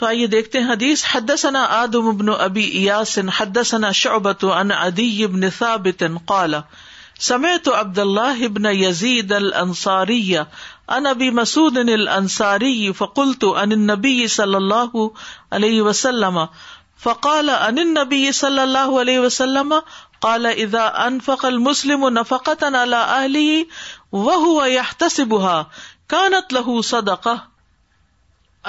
تو آئیے دیکھتے ہیں حدیث حدثنا آدم ابن ابی یاسن حدثنا شعبت عن عدی ابن ثابت قال سمعت عبد الله ابن يزيد الانصاري عن ابي مسعود الانصاري فقلت عن النبي صلى الله عليه وسلم فقال عن النبي صلى الله عليه وسلم قال اذا انفق المسلم نفقه على اهله وهو يحتسبها كانت له صدقه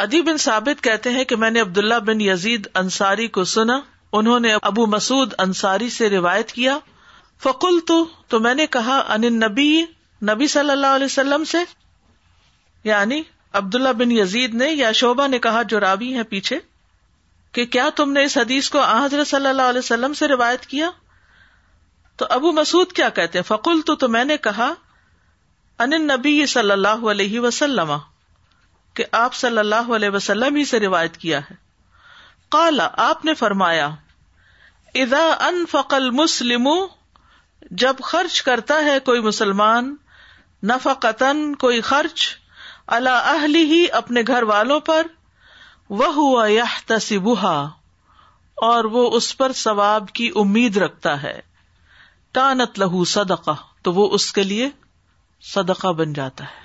ادی بن ثابت کہتے ہیں کہ میں نے عبداللہ بن یزید انصاری کو سنا انہوں نے ابو مسعد انصاری سے روایت کیا فکل تو میں نے کہا ان نبی نبی صلی اللہ علیہ وسلم سے یعنی عبداللہ بن یزید نے یا شوبا نے کہا جو رابی ہے پیچھے کہ کیا تم نے اس حدیث کو حضرت صلی اللہ علیہ وسلم سے روایت کیا تو ابو مسعد کیا کہتے تو, تو میں نے کہا ان نبی صلی اللہ علیہ وسلم کہ آپ صلی اللہ علیہ وسلم ہی سے روایت کیا ہے کالا آپ نے فرمایا ادا ان فقل مسلم جب خرچ کرتا ہے کوئی مسلمان نفقتن کوئی خرچ اللہ اہلی ہی اپنے گھر والوں پر وہ ہوا یا تصبا اور وہ اس پر ثواب کی امید رکھتا ہے تانت لہو صدقہ تو وہ اس کے لیے صدقہ بن جاتا ہے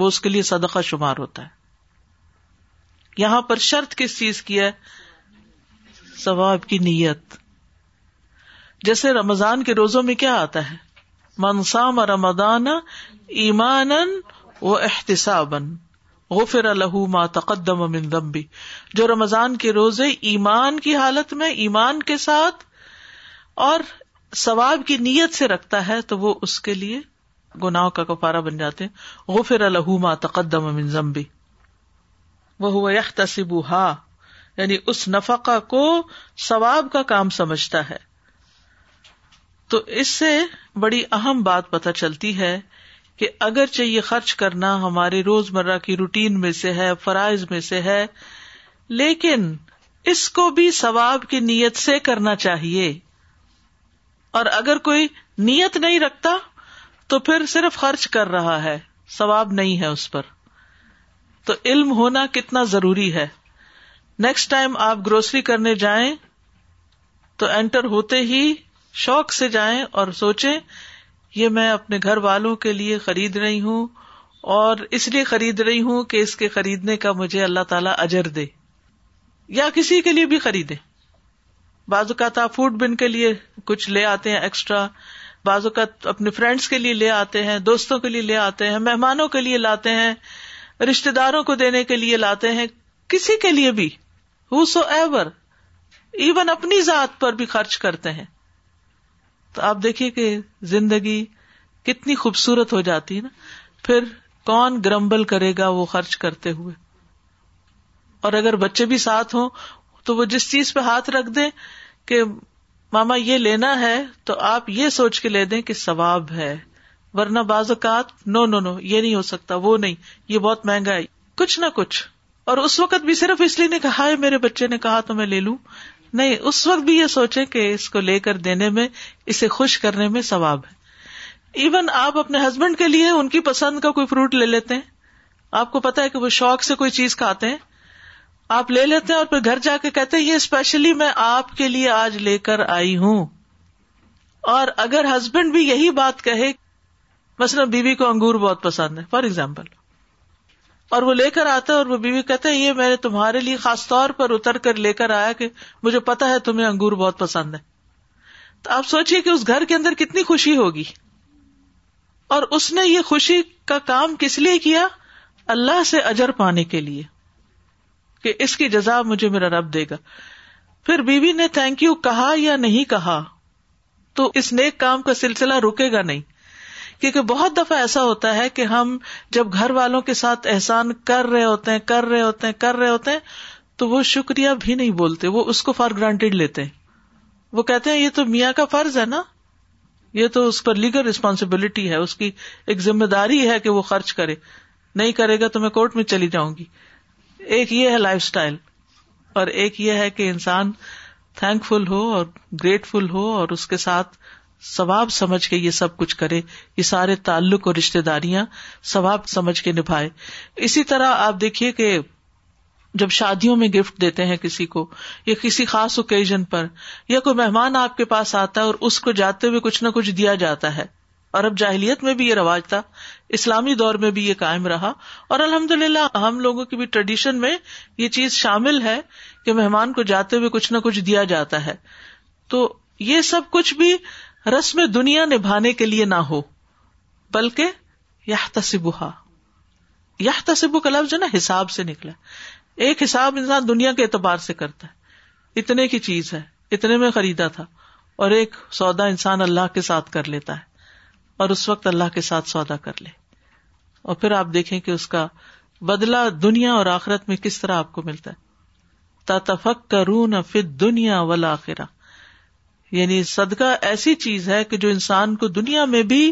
وہ اس کے لیے صدقہ شمار ہوتا ہے یہاں پر شرط کس چیز کی ہے ثواب کی نیت جیسے رمضان کے روزوں میں کیا آتا ہے منسام رمدان ایمان و احتساب غر ما تقدم امن ذنبی جو رمضان کے روزے ایمان کی حالت میں ایمان کے ساتھ اور ثواب کی نیت سے رکھتا ہے تو وہ اس کے لیے گنا کا کپارا بن جاتے ہیں غفر ما تقدم امن ذنبی وہ ہوتا ہا یعنی اس نفقا کو ثواب کا کام سمجھتا ہے تو اس سے بڑی اہم بات پتہ چلتی ہے کہ اگر چاہیے خرچ کرنا ہمارے روز مرہ کی روٹین میں سے ہے فرائض میں سے ہے لیکن اس کو بھی ثواب کی نیت سے کرنا چاہیے اور اگر کوئی نیت نہیں رکھتا تو پھر صرف خرچ کر رہا ہے ثواب نہیں ہے اس پر تو علم ہونا کتنا ضروری ہے نیکسٹ ٹائم آپ گروسری کرنے جائیں تو اینٹر ہوتے ہی شوق سے جائیں اور سوچے یہ میں اپنے گھر والوں کے لیے خرید رہی ہوں اور اس لیے خرید رہی ہوں کہ اس کے خریدنے کا مجھے اللہ تعالیٰ اجر دے یا کسی کے لیے بھی خریدے بعض اوقات آپ فوڈ بن کے لیے کچھ لے آتے ہیں ایکسٹرا بعض اوقات اپنے فرینڈس کے لیے لے آتے ہیں دوستوں کے لیے لے آتے ہیں مہمانوں کے لیے لاتے ہیں رشتے داروں کو دینے کے لیے لاتے ہیں کسی کے لیے بھی ہو سو ایور ایون اپنی ذات پر بھی خرچ کرتے ہیں تو آپ دیکھیے کہ زندگی کتنی خوبصورت ہو جاتی ہے نا پھر کون گرمبل کرے گا وہ خرچ کرتے ہوئے اور اگر بچے بھی ساتھ ہوں تو وہ جس چیز پہ ہاتھ رکھ دیں کہ ماما یہ لینا ہے تو آپ یہ سوچ کے لے دیں کہ ثواب ہے ورنہ بعض اوقات نو نو نو یہ نہیں ہو سکتا وہ نہیں یہ بہت مہنگا ہے کچھ نہ کچھ اور اس وقت بھی صرف اس لیے نہیں کہا ہے میرے بچے نے کہا تو میں لے لوں نہیں اس وقت بھی یہ سوچے کہ اس کو لے کر دینے میں اسے خوش کرنے میں ثواب ہے ایون آپ اپنے ہسبینڈ کے لیے ان کی پسند کا کوئی فروٹ لے لیتے ہیں آپ کو پتا ہے کہ وہ شوق سے کوئی چیز کھاتے ہیں آپ لے لیتے ہیں اور پھر گھر جا کے کہتے ہیں یہ اسپیشلی میں آپ کے لیے آج لے کر آئی ہوں اور اگر ہسبینڈ بھی یہی بات کہے مثلاً بیوی کو انگور بہت پسند ہے فار ایگزامپل اور وہ لے کر آتا ہے اور وہ بیوی کہتا ہے یہ میں نے تمہارے لیے خاص طور پر اتر کر لے کر آیا کہ مجھے پتا ہے تمہیں انگور بہت پسند ہے تو آپ سوچیے کہ اس گھر کے اندر کتنی خوشی ہوگی اور اس نے یہ خوشی کا کام کس لیے کیا اللہ سے اجر پانے کے لیے کہ اس کی جزا مجھے میرا رب دے گا پھر بیوی نے تھینک یو کہا یا نہیں کہا تو اس نیک کام کا سلسلہ رکے گا نہیں کیونکہ بہت دفعہ ایسا ہوتا ہے کہ ہم جب گھر والوں کے ساتھ احسان کر رہے ہوتے ہیں کر رہے ہوتے ہیں کر رہے ہوتے ہیں تو وہ شکریہ بھی نہیں بولتے وہ اس کو فار گرانٹیڈ لیتے ہیں وہ کہتے ہیں یہ تو میاں کا فرض ہے نا یہ تو اس پر لیگل ریسپانسبلٹی ہے اس کی ایک ذمہ داری ہے کہ وہ خرچ کرے نہیں کرے گا تو میں کورٹ میں چلی جاؤں گی ایک یہ ہے لائف اسٹائل اور ایک یہ ہے کہ انسان تھینک فل ہو اور گریٹفل ہو اور اس کے ساتھ ثواب سمجھ کے یہ سب کچھ کرے یہ سارے تعلق اور رشتے داریاں ثواب سمجھ کے نبھائے اسی طرح آپ دیکھیے کہ جب شادیوں میں گفٹ دیتے ہیں کسی کو یا کسی خاص اوکیزن پر یا کوئی مہمان آپ کے پاس آتا ہے اور اس کو جاتے ہوئے کچھ نہ کچھ دیا جاتا ہے عرب جاہلیت میں بھی یہ رواج تھا اسلامی دور میں بھی یہ کائم رہا اور الحمد للہ ہم لوگوں کی بھی ٹریڈیشن میں یہ چیز شامل ہے کہ مہمان کو جاتے ہوئے کچھ نہ کچھ دیا جاتا ہے تو یہ سب کچھ بھی رسم دنیا نبھانے کے لیے نہ ہو بلکہ یہ تصب یہ یا تصبو کا لفظ نا حساب سے نکلا ایک حساب انسان دنیا کے اعتبار سے کرتا ہے اتنے کی چیز ہے اتنے میں خریدا تھا اور ایک سودا انسان اللہ کے ساتھ کر لیتا ہے اور اس وقت اللہ کے ساتھ سودا کر لے اور پھر آپ دیکھیں کہ اس کا بدلا دنیا اور آخرت میں کس طرح آپ کو ملتا ہے تا تفک کرون فت دنیا ولاخرا یعنی صدقہ ایسی چیز ہے کہ جو انسان کو دنیا میں بھی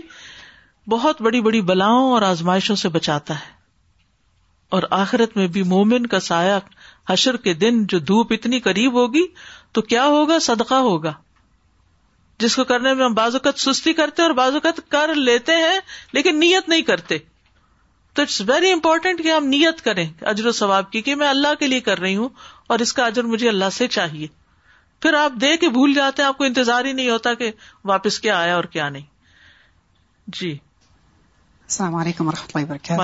بہت بڑی بڑی بلاؤں اور آزمائشوں سے بچاتا ہے اور آخرت میں بھی مومن کا سایہ حشر کے دن جو دھوپ اتنی قریب ہوگی تو کیا ہوگا صدقہ ہوگا جس کو کرنے میں ہم بازوقت سستی کرتے اور بازوقت کر لیتے ہیں لیکن نیت نہیں کرتے تو اٹس ویری امپورٹینٹ کہ ہم نیت کریں اجر و ثواب کی کہ میں اللہ کے لیے کر رہی ہوں اور اس کا اجر مجھے اللہ سے چاہیے پھر آپ دے کے بھول جاتے ہیں آپ کو انتظار ہی نہیں ہوتا کہ واپس کیا آیا اور کیا نہیں جی السلام علیکم و رحمۃ اللہ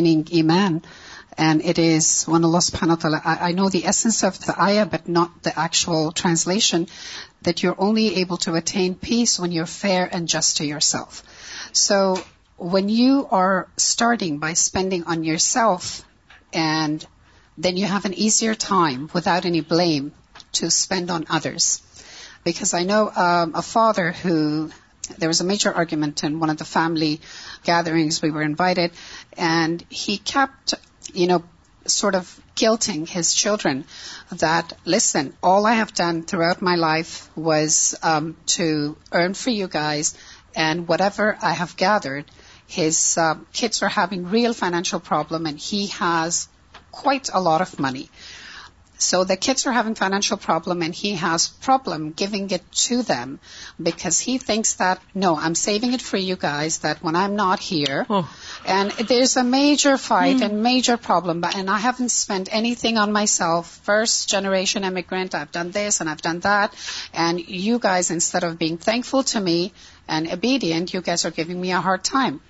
وبرکاتہ And it is when Allah subhanahu wa ta'ala, I know the essence of the ayah, but not the actual translation, that you're only able to attain peace when you're fair and just to yourself. So when you are starting by spending on yourself, and then you have an easier time without any blame to spend on others. Because I know um, a father who, there was a major argument in one of the family gatherings we were invited, and he kept you know, sort of guilting his children that, listen, all I have done throughout my life was um, to earn for you guys, and whatever I have gathered, his uh, kids are having real financial problem, and he has quite a lot of money. So the kids are having financial problem and he has problem giving it to them because he thinks that, no, I'm saving it for you guys that when I'm not here. Oh. And there's a major fight hmm. and major problem. And I haven't spent anything on myself. First generation immigrant, I've done this and I've done that. And you guys, instead of being thankful to me and obedient, you guys are giving me a hard time.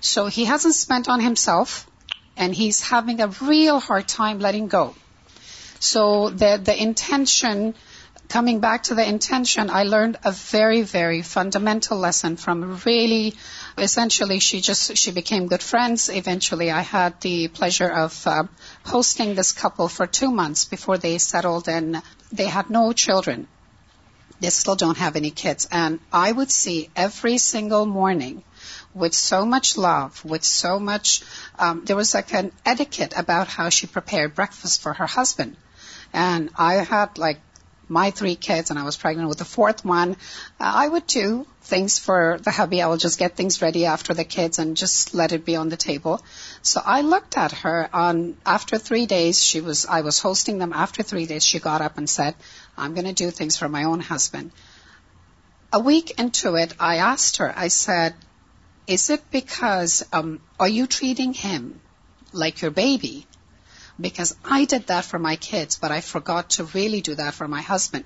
So he hasn't spent on himself and he's having a real hard time letting go. So the intention, coming back to the intention, I learned a very, very fundamental lesson from really, essentially she became good friends. Eventually I had the pleasure of uh, hosting this couple for 2 months before they settled, and they had no children. They still don't have any kids. And I would see every single morning with so much love, with so much, um, there was like an etiquette about how she prepared breakfast for her husband. And I had like my 3 kids, and I was pregnant with the 4th one. I would do things for the hubby. I would just get things ready after the kids and just let it be on the table. So I looked at her after 3 days. I was hosting them. After 3 days, she got up and said, I'm going to do things for my own husband. A week into it, I asked her, I said, is it because, um, are you treating him like your baby? because I did that for my kids, but I forgot to really do that for my husband.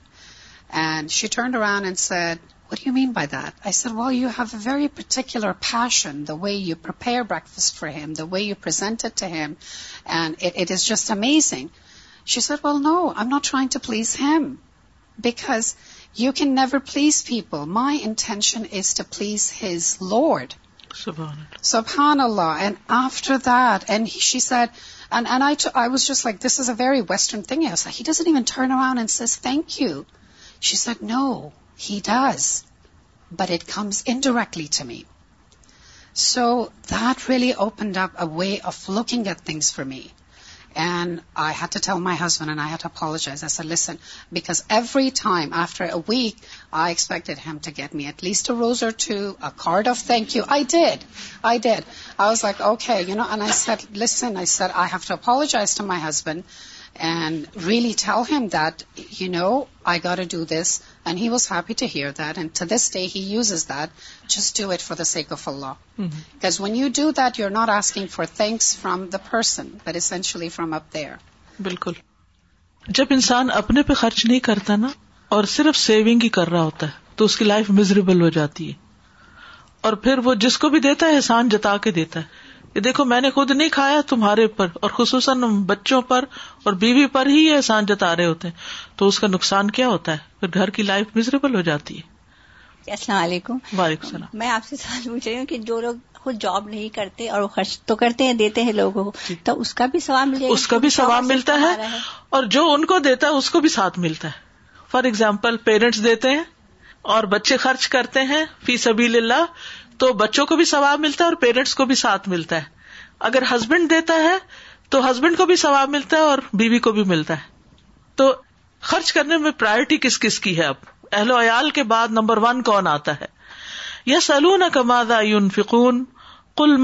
And she turned around and said, what do you mean by that? I said, well, you have a very particular passion, the way you prepare breakfast for him, the way you present it to him, and it is just amazing. She said, well, no, I'm not trying to please him, because you can never please people. My intention is to please his Lord, Subhanallah. And after that, and she said, and I was just like, this is a very Western thing. I was like, he doesn't even turn around and says, thank you. She said, no, he does. But it comes indirectly to me. So that really opened up a way of looking at things for me. And I had to tell my husband, and I had to apologize. I said, listen, because every time after a week, I expected him to get me at least a rose or two, a card of thank you. I did. I was like, okay, and I said, listen, I have to apologize to my husband and really tell him that, I got to do this. And he was happy to hear that. And to this day, he uses that. Just do it for the sake of Allah. Because mm-hmm. when you do that, you're not asking for thanks from the person, but essentially from up there. بالکل جب انسان اپنے پہ خرچ نہیں کرتا نا اور صرف سیونگ ہی کر رہا ہوتا ہے تو اس کی لائف مزریبل ہو جاتی ہے اور پھر وہ جس کو بھی دیتا ہے احسان جتا کے دیتا ہے کہ دیکھو میں نے خود نہیں کھایا تمہارے اوپر اور خصوصاً بچوں پر اور بیوی پر ہی یہ احسان جتا رہے ہوتے ہیں تو اس کا نقصان کیا ہوتا ہے پھر گھر کی لائف مزریبل ہو جاتی ہے السلام علیکم وعلیکم السلام میں آپ سے سوال پوچھ رہی ہوں کہ جو لوگ خود جاب نہیں کرتے اور خرچ تو کرتے ہیں دیتے ہیں لوگوں کو جی۔ تو اس کا بھی ملے اس کا بھی ثواب ملتا ہے اور جو ان کو دیتا ہے اس کو بھی ساتھ ملتا ہے فار ایگزامپل پیرنٹس دیتے ہیں اور بچے خرچ کرتے ہیں فی سبیل اللہ تو بچوں کو بھی ثواب ملتا ہے اور پیرنٹس کو بھی ساتھ ملتا ہے اگر ہسبینڈ دیتا ہے تو ہسبینڈ کو بھی ثواب ملتا ہے اور بی کو بھی ملتا ہے تو خرچ کرنے میں پرائرٹی کس کس کی ہے اب اہل ویال کے بعد نمبر ون کون آتا ہے یا سلون کمادا یون فکون کل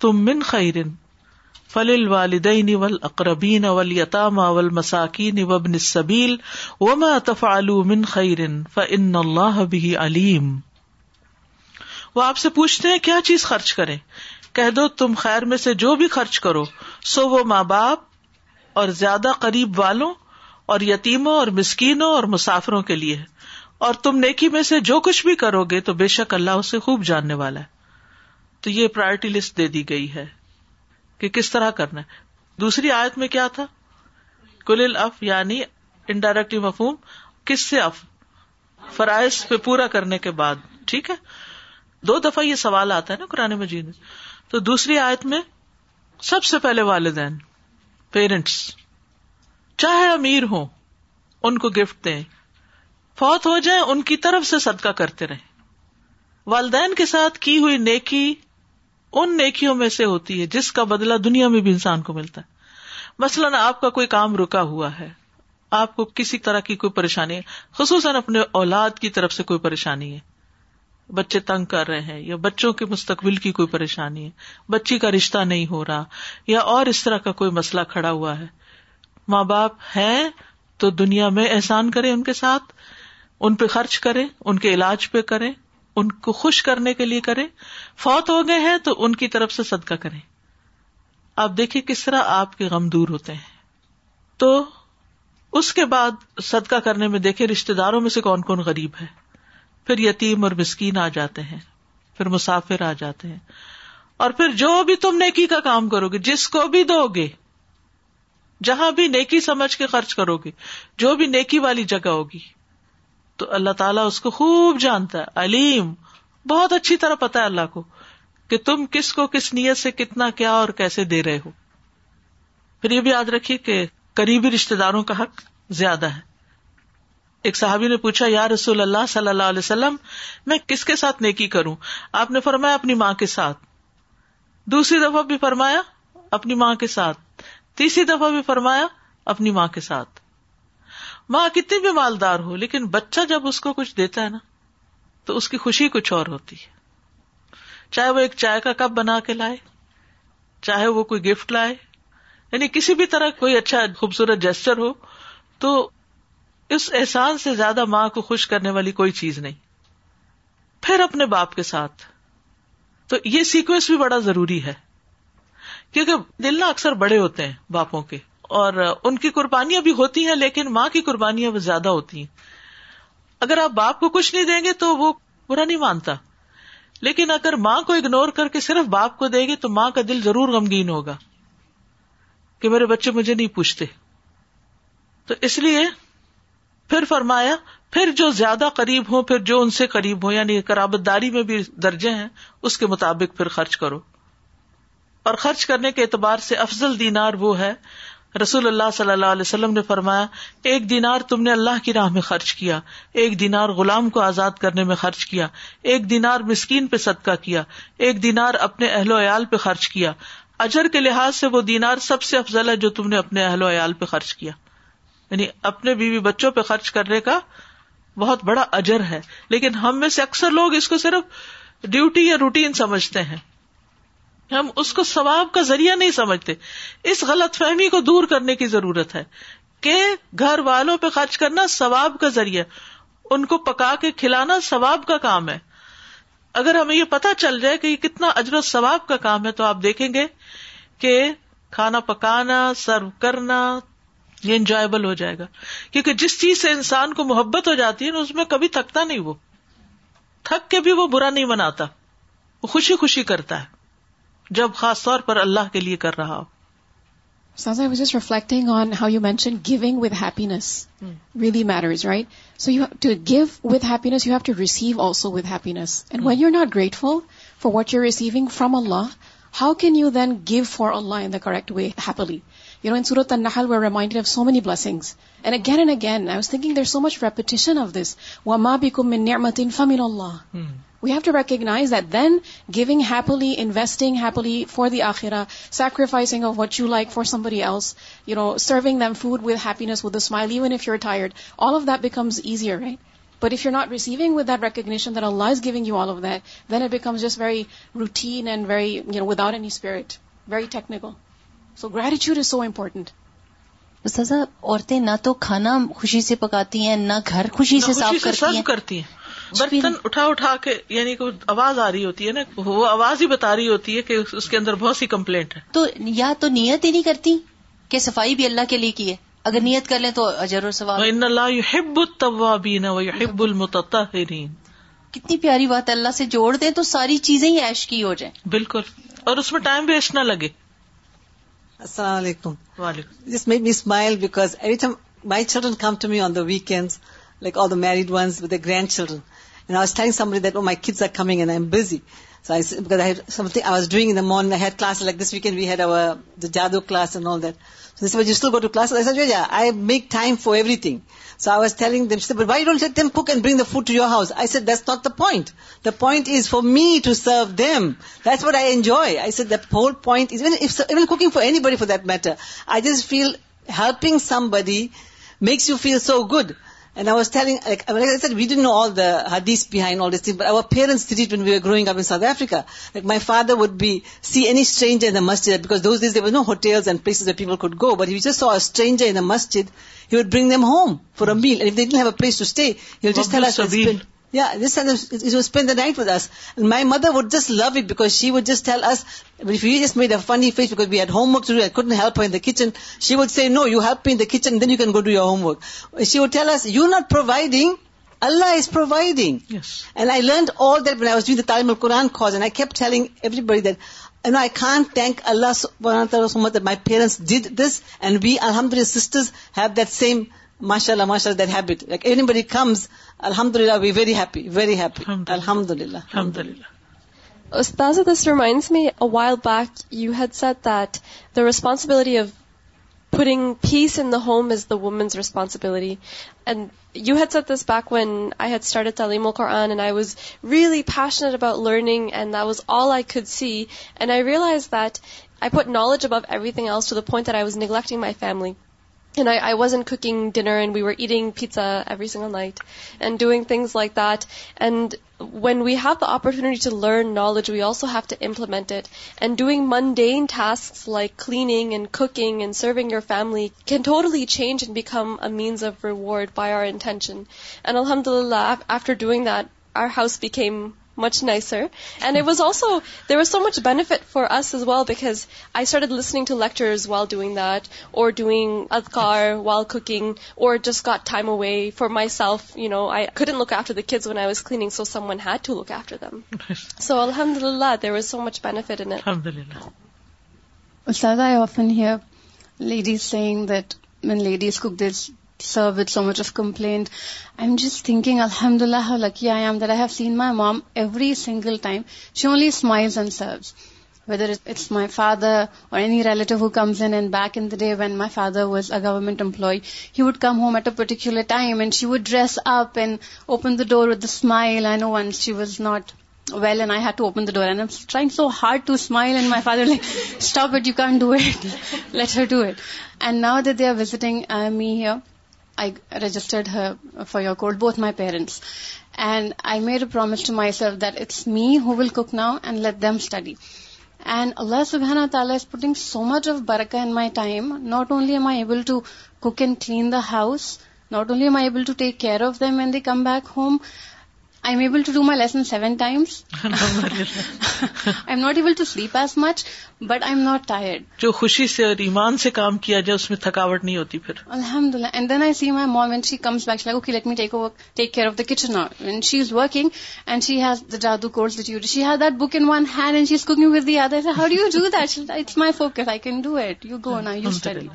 تم من خیرن والدین اول اقربین اول یتام اول مساکین صبیل ما تفعلوا من خیرن فن اللہ بھی علیم وہ آپ سے پوچھتے ہیں کیا چیز خرچ کرے کہہ دو تم خیر میں سے جو بھی خرچ کرو سو وہ ماں باپ اور زیادہ قریب والوں اور یتیموں اور مسکینوں اور مسافروں کے لیے اور تم نیکی میں سے جو کچھ بھی کرو گے تو بے شک اللہ اسے خوب جاننے والا ہے تو یہ پرائرٹی لسٹ دے دی گئی ہے کہ کس طرح کرنا ہے دوسری آیت میں کیا تھا کل اف یعنی انڈائریکٹلی مفہوم کس سے اف فرائض پہ پورا کرنے کے بعد ٹھیک ہے دو دفعہ یہ سوال آتا ہے نا قرآن مجید میں تو دوسری آیت میں سب سے پہلے والدین پیرنٹس چاہے امیر ہوں ان کو گفٹ دیں فوت ہو جائیں ان کی طرف سے صدقہ کرتے رہیں والدین کے ساتھ کی ہوئی نیکی ان نیکیوں میں سے ہوتی ہے جس کا بدلہ دنیا میں بھی انسان کو ملتا ہے مثلاً آپ کا کوئی کام رکا ہوا ہے آپ کو کسی طرح کی کوئی پریشانی ہے خصوصاً اپنے اولاد کی طرف سے کوئی پریشانی ہے بچے تنگ کر رہے ہیں یا بچوں کے مستقبل کی کوئی پریشانی ہے بچی کا رشتہ نہیں ہو رہا یا اور اس طرح کا کوئی مسئلہ کھڑا ہوا ہے ماں باپ ہیں تو دنیا میں احسان کرے ان کے ساتھ ان پہ خرچ کرے ان کے علاج پہ کرے ان کو خوش کرنے کے لیے کرے فوت ہو گئے ہیں تو ان کی طرف سے صدقہ کریں آپ دیکھیے کس طرح آپ کے غم دور ہوتے ہیں تو اس کے بعد صدقہ کرنے میں دیکھے رشتے داروں میں سے کون کون غریب ہے پھر یتیم اور مسکین آ جاتے ہیں پھر مسافر آ جاتے ہیں اور پھر جو بھی تم نیکی کا کام کرو گے جس کو بھی دو گے جہاں بھی نیکی سمجھ کے خرچ کرو گے جو بھی نیکی والی جگہ ہوگی تو اللہ تعالیٰ اس کو خوب جانتا ہے علیم بہت اچھی طرح پتا ہے اللہ کو کہ تم کس کو کس نیت سے کتنا کیا اور کیسے دے رہے ہو پھر یہ بھی یاد رکھیے کہ قریبی رشتے داروں کا حق زیادہ ہے ایک صحابی نے پوچھا یار رسول اللہ صلی اللہ علیہ وسلم میں کس کے ساتھ نیکی کروں آپ نے فرمایا اپنی ماں کے ساتھ دوسری دفعہ بھی فرمایا اپنی ماں کے ساتھ تیسری دفعہ بھی فرمایا اپنی ماں کے ساتھ ماں کتنی بھی مالدار ہو لیکن بچہ جب اس کو کچھ دیتا ہے نا تو اس کی خوشی کچھ اور ہوتی ہے چاہے وہ ایک چائے کا کپ بنا کے لائے چاہے وہ کوئی گفٹ لائے یعنی کسی بھی طرح کوئی اچھا خوبصورت جیسچر ہو تو اس احسان سے زیادہ ماں کو خوش کرنے والی کوئی چیز نہیں پھر اپنے باپ کے ساتھ تو یہ سیکوینس بھی بڑا ضروری ہے کیونکہ دل نہ اکثر بڑے ہوتے ہیں باپوں کے اور ان کی قربانیاں بھی ہوتی ہیں لیکن ماں کی قربانیاں وہ زیادہ ہوتی ہیں اگر آپ باپ کو کچھ نہیں دیں گے تو وہ برا نہیں مانتا لیکن اگر ماں کو اگنور کر کے صرف باپ کو دے گی تو ماں کا دل ضرور غمگین ہوگا کہ میرے بچے مجھے نہیں پوچھتے تو اس لیے پھر فرمایا پھر جو زیادہ قریب ہو پھر جو ان سے قریب ہو یعنی قرابت داری میں بھی درجے ہیں اس کے مطابق پھر خرچ کرو اور خرچ کرنے کے اعتبار سے افضل دینار وہ ہے رسول اللہ صلی اللہ علیہ وسلم نے فرمایا ایک دینار تم نے اللہ کی راہ میں خرچ کیا ایک دینار غلام کو آزاد کرنے میں خرچ کیا ایک دینار مسکین پہ صدقہ کیا ایک دینار اپنے اہل و عیال پہ خرچ کیا اجر کے لحاظ سے وہ دینار سب سے افضل ہے جو تم نے اپنے اہل و عیال پہ خرچ کیا یعنی اپنے بیوی بچوں پہ خرچ کرنے کا بہت بڑا اجر ہے لیکن ہم میں سے اکثر لوگ اس کو صرف ڈیوٹی یا روٹین سمجھتے ہیں ہم اس کو ثواب کا ذریعہ نہیں سمجھتے اس غلط فہمی کو دور کرنے کی ضرورت ہے کہ گھر والوں پہ خرچ کرنا ثواب کا ذریعہ ان کو پکا کے کھلانا ثواب کا کام ہے اگر ہمیں یہ پتا چل جائے کہ یہ کتنا اجر و ثواب کا کام ہے تو آپ دیکھیں گے کہ کھانا پکانا سرو کرنا یہ انجوائبل ہو جائے گا کیونکہ جس چیز سے انسان کو محبت ہو جاتی ہے اس میں کبھی تھکتا نہیں وہ تھک کے بھی وہ برا نہیں مناتا وہ خوشی خوشی کرتا ہے جب خاص طور پر اللہ کے لیے کر رہا ہو as I was is reflecting on how you mention giving with happiness really happiness right so you to give with happiness you have to receive also with happiness and when you not grateful for what you receiving from Allah how can you then give for Allah in the correct way happily in Surah An-Nahl, we're reminded of so many blessings. And again, I was thinking there's so much repetition of this. وَمَا بِكُم مِّن نِعْمَةٍ فَمِنَ اللَّهِ We have to recognize that then giving happily, investing happily for the akhirah, sacrificing of what you like for somebody else, serving them food with happiness, with a smile, even if you're tired, all of that becomes easier, right? But if you're not receiving with that recognition that Allah is giving you all of that, then it becomes just very routine and very, without any spirit, very technical. So gratitude is so important استاذہ عورتیں نہ تو کھانا خوشی سے پکاتی ہیں نہ گھر خوشی سے صاف کرتی ہیں برتن اٹھا اٹھا کے یعنی کوئی آواز آ رہی ہوتی ہے نا وہ آواز ہی بتا رہی ہوتی ہے کہ اس کے اندر بہت سی کمپلینٹ ہے تو یا تو نیت ہی نہیں کرتی کہ صفائی بھی اللہ کے لیے کی ہے اگر نیت کر لیں تو اجر یحب المتطہرین کتنی پیاری بات اللہ سے جوڑ دیں تو ساری چیزیں ہی عیش کی ہو جائیں بالکل اور اس میں ٹائم ویسٹ نہ لگے السلام علیکم just made me smile because every time my children come to me on the weekends like all the married ones with grand children and I and I so I was doing جادو class and all that This way you still go to classes. I said, yeah, I make time for everything. So I was telling them, she said, but why you don't let them cook and bring the food to your house? I said, that's not the point. The point is for me to serve them. That's what I enjoy. I said, the whole point is, even cooking for anybody for that matter, I just feel helping somebody makes you feel so good. Going up South Africa look my father would be see eater اجیکس this these no hotels and places people could go but use سوٹریجر in a Masjid he would bring them home for a meal a place to stay night ways my mother would just look book she would just as use we eat home working she would see no you help the kitchen then you can go do you homework you not per responsibility home is the woman's responsibility says bad I was really fashion about learning all I could see and I realise that I put knowledge above everything also the point I was neglecting my family And I wasn't cooking dinner, and we were eating pizza every single night and doing things like that. And when we have the opportunity to learn knowledge, we also have to implement it. And doing mundane tasks like cleaning and cooking and serving your family can totally change and become a means of reward by our intention. And alhamdulillah, after doing that, our house became much nicer and it was also there were so much benefit for us as well because I said listening to lectures well doing that اور car well cooking over just کا time away for myself you know I after the kids went I saw when had look after them so الحمد للہ there are so much benefit served with so much of complaint. I'm just thinking, Alhamdulillah, how lucky I am that I have seen my mom every single time. She only smiles and serves. Whether it's my father or any relative who comes in, and back in the day when my father was a government employee, he would come home at a particular time and she would dress up and open the door with a smile. I know once she was not well and I had to open the door and I'm trying so hard to smile and my father like, stop it, you can't do it. Let her do it. And now that they are visiting uh, me here, I registered her for your court, both my parents. And I made a promise to myself that it's me who will cook now and let them study. And Allah subhanahu wa ta'ala is putting so much of barakah in my time. Not only am I able to cook and clean the house, not only am I able to take care of them when they come back home, I am able to do my lesson seven times I am not able to sleep as much but I am not tired جو خوشی سے اور ایمان سے کام کیا جائے اس میں تھکاوٹ نہیں ہوتی پھر الحمد للہ and then I see my mom and she comes back like let me take take care of the kitchen and she is working and she has the جادو course that you she has that book in one hand and she is cooking with the other how do you do that it's my focus I can do it you go نا you study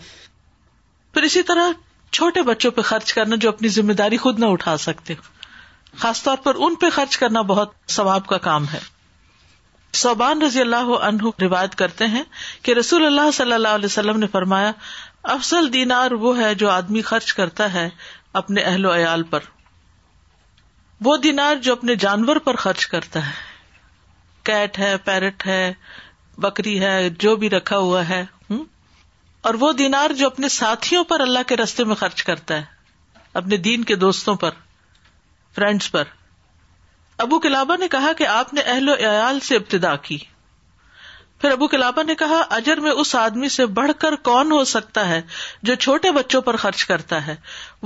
پھر اسی طرح چھوٹے بچوں پہ خرچ کرنا جو اپنی ذمہ داری خود نہ اٹھا سکتے خاص طور پر ان پہ خرچ کرنا بہت ثواب کا کام ہے صوبان رضی اللہ عنہ روایت کرتے ہیں کہ رسول اللہ صلی اللہ علیہ وسلم نے فرمایا افضل دینار وہ ہے جو آدمی خرچ کرتا ہے اپنے اہل و عیال پر وہ دینار جو اپنے جانور پر خرچ کرتا ہے کیٹ ہے پیرٹ ہے بکری ہے جو بھی رکھا ہوا ہے اور وہ دینار جو اپنے ساتھیوں پر اللہ کے رستے میں خرچ کرتا ہے اپنے دین کے دوستوں پر فرینڈس پر ابو کلابا نے کہا کہ آپ نے اہل ویال سے ابتدا کی پھر ابو کلابا نے کہا اجر میں اس آدمی سے بڑھ کر کون ہو سکتا ہے جو چھوٹے بچوں پر خرچ کرتا ہے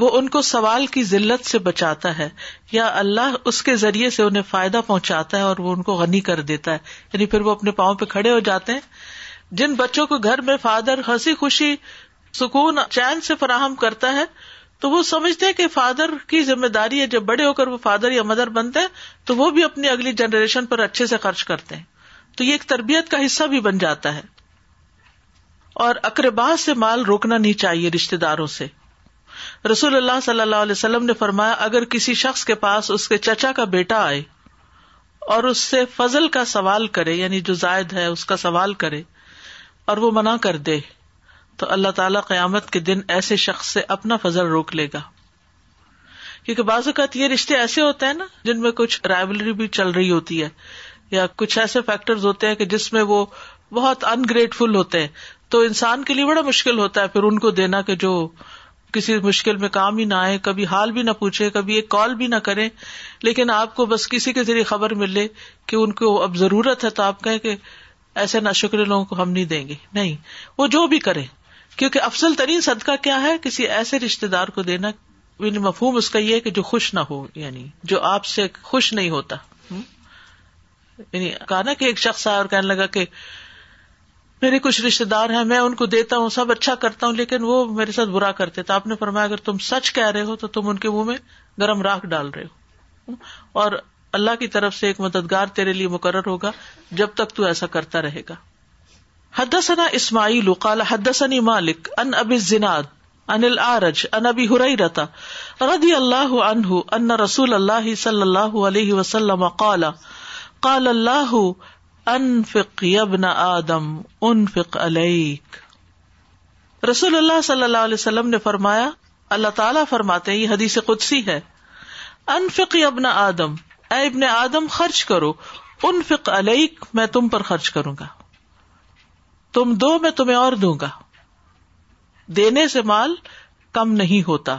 وہ ان کو سوال کی ذلت سے بچاتا ہے یا اللہ اس کے ذریعے سے انہیں فائدہ پہنچاتا ہے اور وہ ان کو غنی کر دیتا ہے یعنی پھر وہ اپنے پاؤں پہ کھڑے ہو جاتے ہیں جن بچوں کو گھر میں فادر ہنسی خوشی سکون چین سے فراہم کرتا ہے تو وہ سمجھتے ہیں کہ فادر کی ذمہ داری ہے جب بڑے ہو کر وہ فادر یا مدر بنتے ہیں تو وہ بھی اپنی اگلی جنریشن پر اچھے سے خرچ کرتے ہیں تو یہ ایک تربیت کا حصہ بھی بن جاتا ہے اور اکربا سے مال روکنا نہیں چاہیے رشتے داروں سے رسول اللہ صلی اللہ علیہ وسلم نے فرمایا اگر کسی شخص کے پاس اس کے چچا کا بیٹا آئے اور اس سے فضل کا سوال کرے یعنی جو زائد ہے اس کا سوال کرے اور وہ منع کر دے تو اللہ تعالیٰ قیامت کے دن ایسے شخص سے اپنا فضل روک لے گا کیونکہ بعض اوقات یہ رشتے ایسے ہوتے ہیں نا جن میں کچھ رائبلری بھی چل رہی ہوتی ہے یا کچھ ایسے فیکٹر ہوتے ہیں کہ جس میں وہ بہت انگریٹفل ہوتے ہیں تو انسان کے لیے بڑا مشکل ہوتا ہے پھر ان کو دینا کہ جو کسی مشکل میں کام ہی نہ آئے کبھی حال بھی نہ پوچھے کبھی ایک کال بھی نہ کرے لیکن آپ کو بس کسی کے ذریعے خبر ملے کہ ان کو اب ضرورت ہے تو آپ کہیں کہ ایسے نہ شکر لوگوں کو ہم نہیں دیں گے نہیں وہ جو بھی کریں کیونکہ افسل ترین صدقہ کیا ہے کسی ایسے رشتے دار کو دینا یعنی مفہوم اس کا یہ ہے کہ جو خوش نہ ہو یعنی جو آپ سے خوش نہیں ہوتا یعنی کہا نا کہ ایک شخص آیا اور کہنے لگا کہ میرے کچھ رشتے دار ہیں میں ان کو دیتا ہوں سب اچھا کرتا ہوں لیکن وہ میرے ساتھ برا کرتے تو آپ نے فرمایا اگر تم سچ کہہ رہے ہو تو تم ان کے منہ میں گرم راک ڈال رہے ہو اور اللہ کی طرف سے ایک مددگار تیرے لیے مقرر ہوگا جب تک تو ایسا کرتا رہے گا حدثنا اسماعیل کالا حدثني مالک ان اب جناد انل آرج ان ابی اللہ انہ ان رسول اللہ صلی اللہ علیہ وسلم انفق علیک رسول اللہ صلی اللہ علیہ وسلم نے فرمایا اللہ تعالیٰ فرماتے یہ حدیث قدسی ہے ان فک ابن آدم اے ابن آدم خرچ کرو ان فک میں تم پر خرچ کروں گا تم دو میں تمہیں اور دوں گا دینے سے مال کم نہیں ہوتا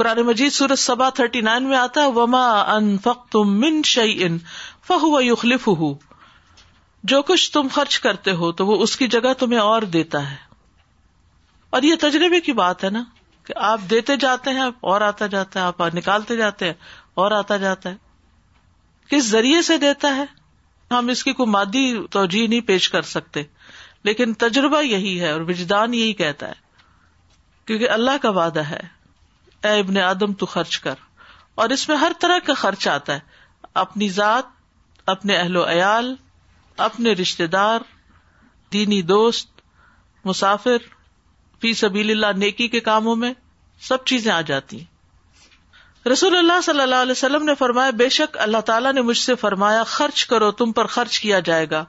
قرآن مجید سورج سبا تھرٹی نائن میں آتا ہے وما ان فخ تم من ان فہو یخلف ہوں کچھ تم خرچ کرتے ہو تو وہ اس کی جگہ تمہیں اور دیتا ہے اور یہ تجربے کی بات ہے نا کہ آپ دیتے جاتے ہیں اور آتا جاتا ہے آپ نکالتے جاتے ہیں اور آتا جاتا ہے کس ذریعے سے دیتا ہے ہم اس کی کوئی مادی توجہ نہیں پیش کر سکتے لیکن تجربہ یہی ہے اور وجدان یہی کہتا ہے کیونکہ اللہ کا وعدہ ہے اے ابن آدم تو خرچ کر اور اس میں ہر طرح کا خرچ آتا ہے اپنی ذات اپنے اہل و عیال اپنے رشتے دار دینی دوست مسافر فی سبیل اللہ نیکی کے کاموں میں سب چیزیں آ جاتی ہیں رسول اللہ صلی اللہ علیہ وسلم نے فرمایا بے شک اللہ تعالیٰ نے مجھ سے فرمایا خرچ کرو تم پر خرچ کیا جائے گا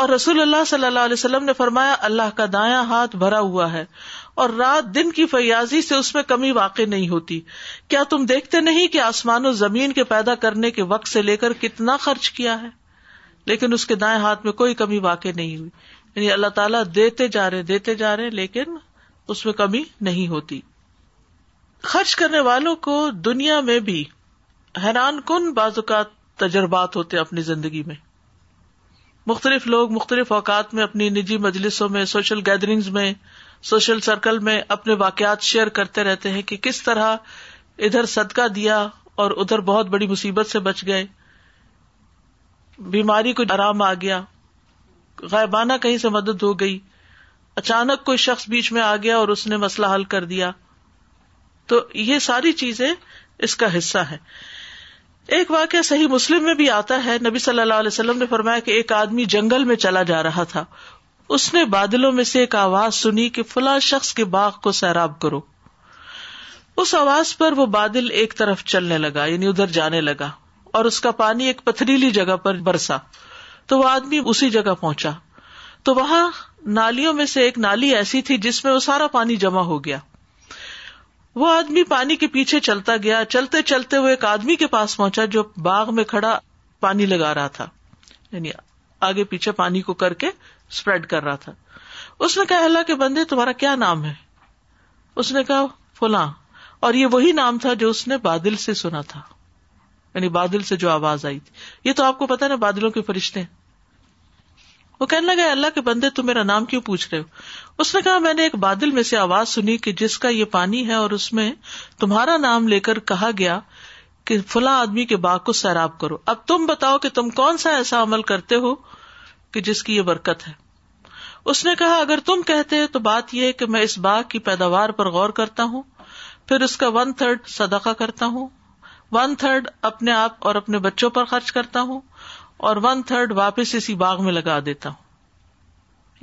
اور رسول اللہ صلی اللہ علیہ وسلم نے فرمایا اللہ کا دایا ہاتھ بھرا ہوا ہے اور رات دن کی فیاضی سے اس میں کمی واقع نہیں ہوتی کیا تم دیکھتے نہیں کہ آسمان و زمین کے پیدا کرنے کے وقت سے لے کر کتنا خرچ کیا ہے لیکن اس کے دائیں ہاتھ میں کوئی کمی واقع نہیں ہوئی یعنی اللہ تعالیٰ دیتے جا رہے دیتے جا رہے لیکن اس میں کمی نہیں ہوتی خرچ کرنے والوں کو دنیا میں بھی حیران کن بعض اوقات تجربات ہوتے اپنی زندگی میں مختلف لوگ مختلف اوقات میں اپنی نجی مجلسوں میں سوشل گیدرنگز میں سوشل سرکل میں اپنے واقعات شیئر کرتے رہتے ہیں کہ کس طرح ادھر صدقہ دیا اور ادھر بہت بڑی مصیبت سے بچ گئے بیماری کو آرام آ گیا غائبانہ کہیں سے مدد ہو گئی اچانک کوئی شخص بیچ میں آ گیا اور اس نے مسئلہ حل کر دیا تو یہ ساری چیزیں اس کا حصہ ہے ایک واقعہ صحیح مسلم میں بھی آتا ہے نبی صلی اللہ علیہ وسلم نے فرمایا کہ ایک آدمی جنگل میں چلا جا رہا تھا اس نے بادلوں میں سے ایک آواز سنی کہ فلاں شخص کے باغ کو سیراب کرو اس آواز پر وہ بادل ایک طرف چلنے لگا یعنی ادھر جانے لگا اور اس کا پانی ایک پتریلی جگہ پر برسا تو وہ آدمی اسی جگہ پہنچا تو وہاں نالیوں میں سے ایک نالی ایسی تھی جس میں وہ سارا پانی جمع ہو گیا وہ آدمی پانی کے پیچھے چلتا گیا چلتے چلتے وہ ایک آدمی کے پاس پہنچا جو باغ میں کھڑا پانی لگا رہا تھا یعنی آگے پیچھے پانی کو کر کے اسپریڈ کر رہا تھا اس نے کہا اللہ کے بندے تمہارا کیا نام ہے اس نے کہا فلاں اور یہ وہی نام تھا جو اس نے بادل سے سنا تھا یعنی بادل سے جو آواز آئی تھی یہ تو آپ کو پتا نا بادلوں کے فرشتے ہیں وہ کہنے لگا اللہ کے بندے تم میرا نام کیوں پوچھ رہے ہو اس نے کہا میں نے ایک بادل میں سے آواز سنی کہ جس کا یہ پانی ہے اور اس میں تمہارا نام لے کر کہا گیا کہ فلاں آدمی کے باغ کو سیراب کرو اب تم بتاؤ کہ تم کون سا ایسا عمل کرتے ہو کہ جس کی یہ برکت ہے اس نے کہا اگر تم کہتے تو بات یہ ہے کہ میں اس باغ کی پیداوار پر غور کرتا ہوں پھر اس کا ون تھرڈ صدقہ کرتا ہوں ون تھرڈ اپنے آپ اور اپنے بچوں پر خرچ کرتا ہوں اور ون تھرڈ واپس اسی باغ میں لگا دیتا ہوں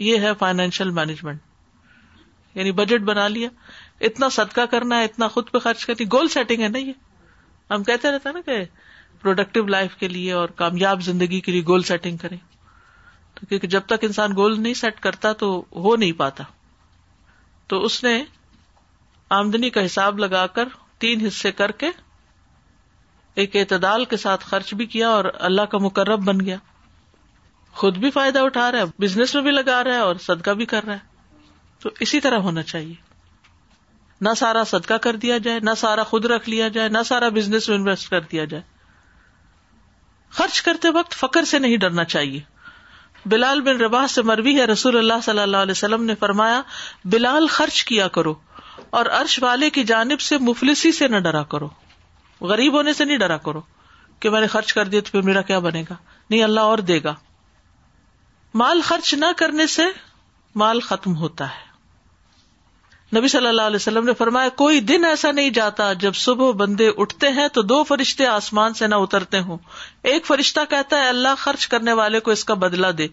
یہ ہے فائنینشیل مینجمنٹ یعنی بجٹ بنا لیا اتنا صدقہ کرنا ہے اتنا خود پہ خرچ کرنی گول سیٹنگ ہے نا یہ ہم کہتے رہتا نا کہ پروڈکٹیو لائف کے لیے اور کامیاب زندگی کے لیے گول سیٹنگ کریں تو کیونکہ جب تک انسان گول نہیں سیٹ کرتا تو ہو نہیں پاتا تو اس نے آمدنی کا حساب لگا کر تین حصے کر کے ایک اعتدال کے ساتھ خرچ بھی کیا اور اللہ کا مکرب بن گیا خود بھی فائدہ اٹھا رہا ہے بزنس میں بھی لگا رہا ہے اور صدقہ بھی کر رہا ہے تو اسی طرح ہونا چاہیے نہ سارا صدقہ کر دیا جائے نہ سارا خود رکھ لیا جائے نہ سارا بزنس میں انویسٹ کر دیا جائے خرچ کرتے وقت فخر سے نہیں ڈرنا چاہیے بلال بن رباح سے مروی ہے رسول اللہ صلی اللہ علیہ وسلم نے فرمایا بلال خرچ کیا کرو اور عرش والے کی جانب سے مفلسی سے نہ ڈرا کرو غریب ہونے سے نہیں ڈرا کرو کہ میں نے خرچ کر دیا تو پھر میرا کیا بنے گا نہیں اللہ اور دے گا مال خرچ نہ کرنے سے مال ختم ہوتا ہے نبی صلی اللہ علیہ وسلم نے فرمایا کوئی دن ایسا نہیں جاتا جب صبح بندے اٹھتے ہیں تو دو فرشتے آسمان سے نہ اترتے ہوں ایک فرشتہ کہتا ہے اللہ خرچ کرنے والے کو اس کا بدلا دے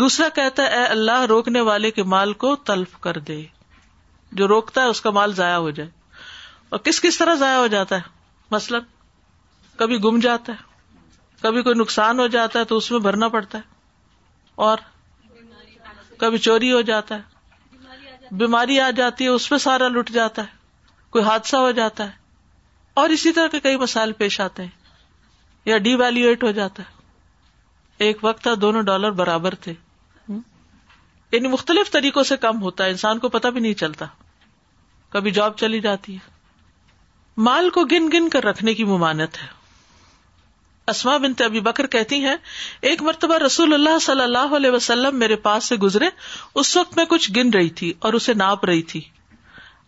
دوسرا کہتا ہے اے اللہ روکنے والے کے مال کو تلف کر دے جو روکتا ہے اس کا مال ضائع ہو جائے اور کس کس طرح ضائع ہو جاتا ہے مثلاً کبھی گم جاتا ہے کبھی کوئی نقصان ہو جاتا ہے تو اس میں بھرنا پڑتا ہے اور کبھی چوری ہو جاتا ہے بیماری آ جاتی ہے اس میں سارا لٹ جاتا ہے کوئی حادثہ ہو جاتا ہے اور اسی طرح کے کئی مسائل پیش آتے ہیں یا ڈی ویلویٹ ہو جاتا ہے ایک وقت تھا دونوں ڈالر برابر تھے یعنی مختلف طریقوں سے کم ہوتا ہے انسان کو پتہ بھی نہیں چلتا کبھی جاب چلی جاتی ہے مال کو گن گن کر رکھنے کی ممانت ہے اسما بن ابی بکر کہتی ہیں ایک مرتبہ رسول اللہ صلی اللہ علیہ وسلم میرے پاس سے گزرے اس وقت میں کچھ گن رہی تھی اور اسے ناپ رہی تھی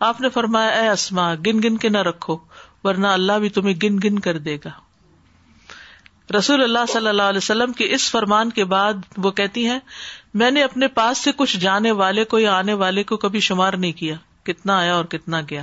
آپ نے فرمایا اے اسما گن گن کے نہ رکھو ورنہ اللہ بھی تمہیں گن گن کر دے گا رسول اللہ صلی اللہ علیہ وسلم کے اس فرمان کے بعد وہ کہتی ہیں میں نے اپنے پاس سے کچھ جانے والے کو یا آنے والے کو کبھی شمار نہیں کیا کتنا آیا اور کتنا گیا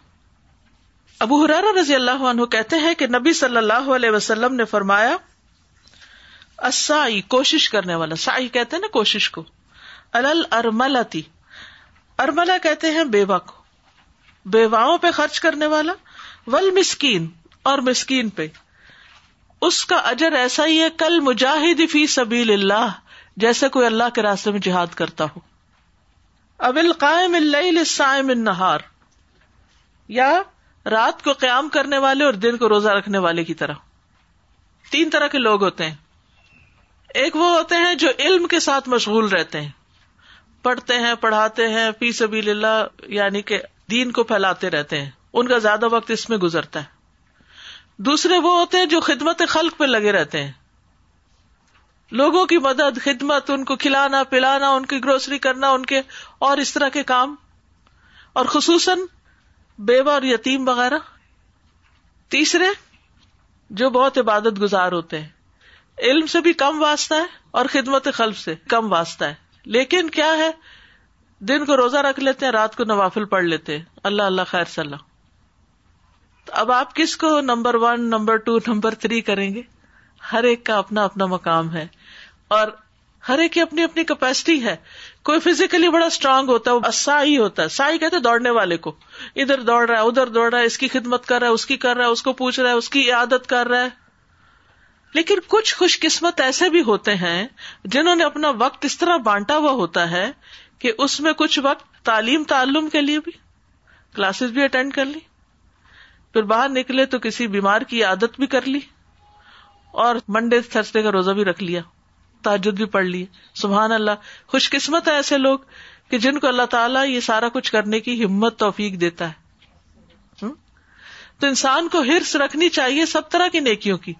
ابو حرارا رضی اللہ عنہ کہتے ہیں کہ نبی صلی اللہ علیہ وسلم نے فرمایا اسائی کوشش کرنے والا سائی کہتے ہیں نا کوشش کو الل ارملا کہتے ہیں بیوہ کو بیواؤں پہ خرچ کرنے والا ول مسکین اور مسکین پہ اس کا اجر ایسا ہی ہے کل مجاہد فی سبیل اللہ جیسے کوئی اللہ کے راستے میں جہاد کرتا ہو اب القائم النہار یا رات کو قیام کرنے والے اور دن کو روزہ رکھنے والے کی طرح تین طرح کے لوگ ہوتے ہیں ایک وہ ہوتے ہیں جو علم کے ساتھ مشغول رہتے ہیں پڑھتے ہیں پڑھاتے ہیں فی سبیل اللہ یعنی کہ دین کو پھیلاتے رہتے ہیں ان کا زیادہ وقت اس میں گزرتا ہے دوسرے وہ ہوتے ہیں جو خدمت خلق پہ لگے رہتے ہیں لوگوں کی مدد خدمت ان کو کھلانا پلانا ان کی گروسری کرنا ان کے اور اس طرح کے کام اور خصوصاً بیوہ اور یتیم وغیرہ تیسرے جو بہت عبادت گزار ہوتے ہیں علم سے بھی کم واسطہ ہے اور خدمت خلف سے کم واسطہ ہے لیکن کیا ہے دن کو روزہ رکھ لیتے ہیں رات کو نوافل پڑھ لیتے ہیں اللہ اللہ خیر اللہ تو اب آپ کس کو number one number two number three کریں گے ہر ایک کا اپنا اپنا مقام ہے اور ہر ایک کی اپنی اپنی کیپیسٹی ہے کوئی فزیکلی بڑا اسٹرانگ ہوتا ہے بس سا ہی ہوتا ہے سا ہی کہتے دوڑنے والے کو ادھر دوڑ رہا ہے ادھر دوڑ رہا ہے اس کی خدمت کر رہا ہے اس کی کر رہا ہے اس کو پوچھ رہا ہے اس کی عادت کر رہا ہے لیکن کچھ خوش قسمت ایسے بھی ہوتے ہیں جنہوں نے اپنا وقت اس طرح بانٹا ہوا ہوتا ہے کہ اس میں کچھ وقت تعلیم تعلم کے لیے بھی کلاسز بھی اٹینڈ کر لی پھر باہر نکلے تو کسی بیمار کی عادت بھی کر لی اور منڈے تھرسڈے کا روزہ بھی رکھ لیا تاجد بھی پڑھ لیے سبحان اللہ خوش قسمت ہے ایسے لوگ کہ جن کو اللہ تعالیٰ یہ سارا کچھ کرنے کی ہمت توفیق دیتا ہے تو انسان کو ہرس رکھنی چاہیے سب طرح کی نیکیوں کی